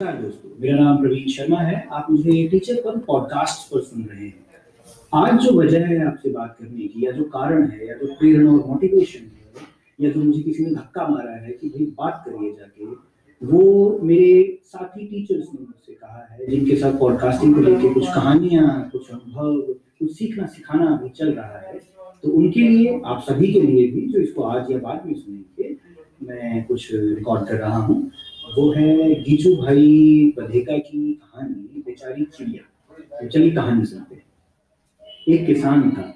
दोस्तों, मेरा नाम प्रवीण शर्मा है। आप मुझे टीचर पर पॉडकास्ट पर सुन रहे हैं। आज जो वजह है आपसे बात करने की, या जो कारण है, या जो प्रेरणा और मोटिवेशन है, या जो मुझे किसी ने धक्का मारा है कि भाई बात करिए जाके, वो मेरे साथी टीचर्स ने मुझसे कहा है, जिनके साथ पॉडकास्टिंग को लेकर कुछ कहानियाँ, कुछ अनुभव, कुछ सीखना सिखाना अभी चल रहा है तो उनके लिए, आप सभी के लिए भी, जो इसको आज या बाद में सुनेंगे, मैं कुछ रिकॉर्ड कर रहा हूँ। वो है गीजू भाई बधेका की कहानी, बेचारी चिड़िया। तो चलिए कहानी सुनते हैं। एक किसान था।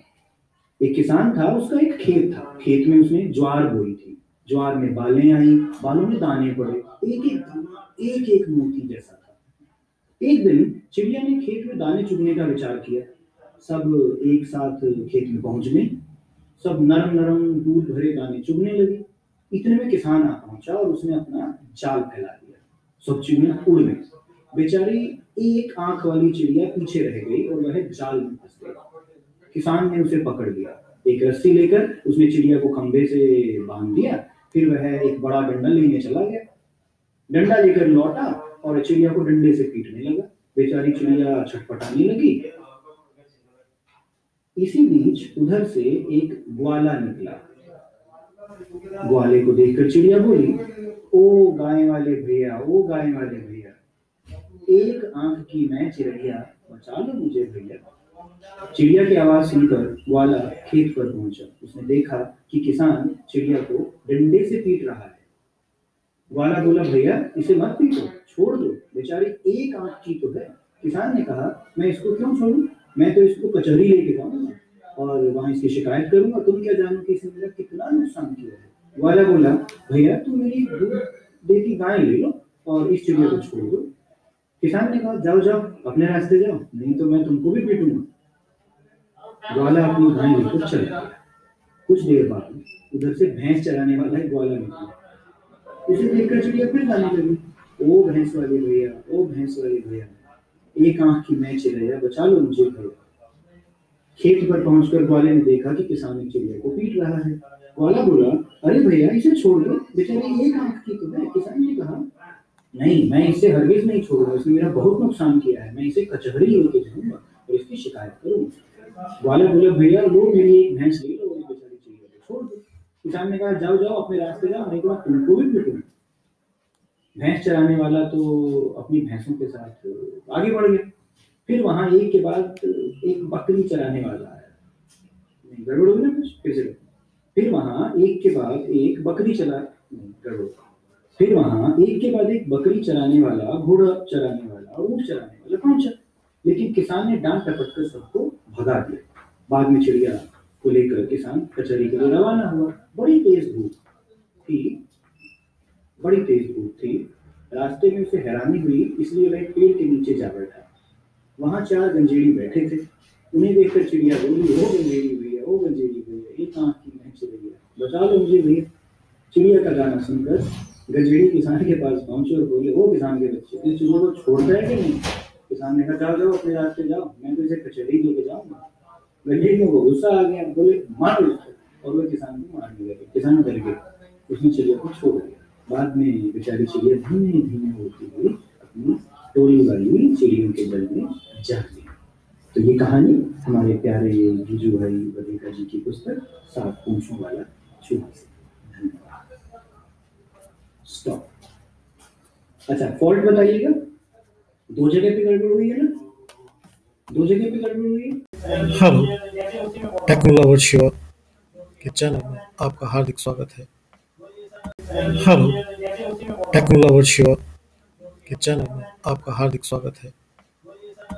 एक किसान था, उसका एक खेत था। खेत में उसने ज्वार बोई थी। ज्वार में बालें आई, बालों में दाने पड़े। एक एक दाना, एक एक मोती जैसा था। एक दिन चिड़िया ने खेत में दाने चुगने का विचार किया। सब एक साथ खेत में पहुँच गए सब नरम नरम दूध भरे दाने चुगने लगे। इतने में किसान आ पहुँचा और उसने अपना जाल फैला दिया। सब चिड़िया उड़ गई। बेचारी एक आँख वाली चिड़िया पीछे रह गई और वह जाल में फंस गई। किसान ने उसे पकड़ लिया। एक रस्सी लेकर उसने चिड़िया को खंभे से बाँध दिया। फिर वह एक बड़ा डंडा लेने चला गया। डंडा लेकर लौटा और चिड़िया को डंडे से पीटने लगा। बेचारी चिड़िया छटपटाने लगी। इसी बीच उधर से एक ग्वाला निकला। ग्वाले को देखकर चिड़िया बोली, ओ गाय वाले भैया, ओ गाय वाले भैया, एक आँख की मैं चिड़िया, बचा लो मुझे भैया। चिड़िया की आवाज़ सुनकर ग्वाला खेत पर पहुँचा। उसने देखा कि किसान चिड़िया को डंडे से पीट रहा है। ग्वाला बोला, भैया, इसे मत पीटो, छोड़ दो, बेचारी एक आँख की तो है। किसान ने कहा, मैं इसको क्यों छोड़ू? मैं तो इसको कचहरी लेके जाऊँगा। और वहाँ इसकी शिकायत करूँगा। तुम क्या जानो कि इसने मेरा कितना नुकसान किया है? वाला बोला, भैया तुम मेरी देती गाय ले लो और इस चिड़िया को छोड़ दो। किसान ने कहा, जाओ जाओ, अपने रास्ते जाओ, नहीं तो मैं तुमको भी पीटूँगा ग्वाला अपनी गाय लेकर चल कुछ देर बाद उधर से भैंस चलाने वाला एक ग्वाला निकला। उसे देखकर चिड़िया फिर गाने लगी। ओ भैंस वाले भैया, ओ भैंस वाले भैया, एक आँख की मैं चिड़िया बचा लो मुझे भैया। खेत पर पहुंचकर ग्वाले ने देखा कि किसान एक चिड़िया को पीट रहा है। ग्वाला बोला, अरे भैया, इसे छोड़ दो। बेचारी एक आँख की तो है? किसान ने कहा, नहीं, मैं इसे हरगिज नहीं छोड़ूँगा। इसने मेरा बहुत नुकसान किया है। मैं इसे कचहरी लेके जाऊँगा और इसकी शिकायत करूँगा। ग्वाला बोला, भैया लो मेरी एक भैंस ले लो बेचारी चिड़िया को छोड़ दो। किसान ने कहा, जाओ जाओ, अपने रास्ते जाओ। नहीं तो मैं तुमको भी पीटूँगा। भैंस चराने वाला तो अपनी भैंसों के साथ आगे बढ़ गया। फिर वहाँ एक के बाद एक बकरी चराने वाला आया गड़बड़ हुई ना फिर से। फिर वहाँ एक के बाद एक बकरी चला गड़बड़ फिर वहाँ एक के बाद एक बकरी चराने वाला, घोड़ा चराने वाला, ऊँट चराने वाला पहुँचा लेकिन किसान ने डांट टपट कर सबको भगा दिया। बाद में चिड़िया को लेकर किसान कचहरी के लिए रवाना हुआ। बड़ी तेज धूप थी। बड़ी तेज धूप थी। रास्ते में उसे हैरानी हुई, इसलिए वह पेड़ के नीचे जा बैठा। वहाँ चार गंजेड़ी बैठे थे। उन्हें देखकर चिड़िया बोली ओ गंजेड़ी भैया ओ गंजेड़ी भैया एक आँख की मैं चिड़िया बचा लो मुझे भैया। चिड़िया का गाना सुनकर गंजेड़ी किसान के पास पहुँचे और बोले ओ किसान के बच्चे तू चिड़िया को छोड़ता है कि नहीं? किसान ने कहा, जाओ जाओ, अपने रास्ते जाओ। मैं तो इसे कचहरी लेके जाऊँगा। गंजेड़ियों को गुस्सा आ गया, बोले, मार और वो किसान को मारने लगे। किसान डर गए। उसने चिड़िया को छोड़ दिया। बाद में बेचारी चिड़िया धीमे धीमे होती टोली वाली चिड़ियों के दल में जा गई तो ये कहानी हमारे प्यारे गिजू भाई बदेका जी की पुस्तक, सात पूछों वाला चूहा से। धन्यवाद। स्टॉप अच्छा फॉल्ट बताइएगा। दो जगह पे गड़बड़ हुई है ना? दो जगह पे गड़बड़ हुई है? हेलो टेक्नोलॉवर शिवा के चैनल में आपका हार्दिक स्वागत है। हेलो टेक्नोलॉवर शिवा के चैनल में आपका हार्दिक स्वागत है।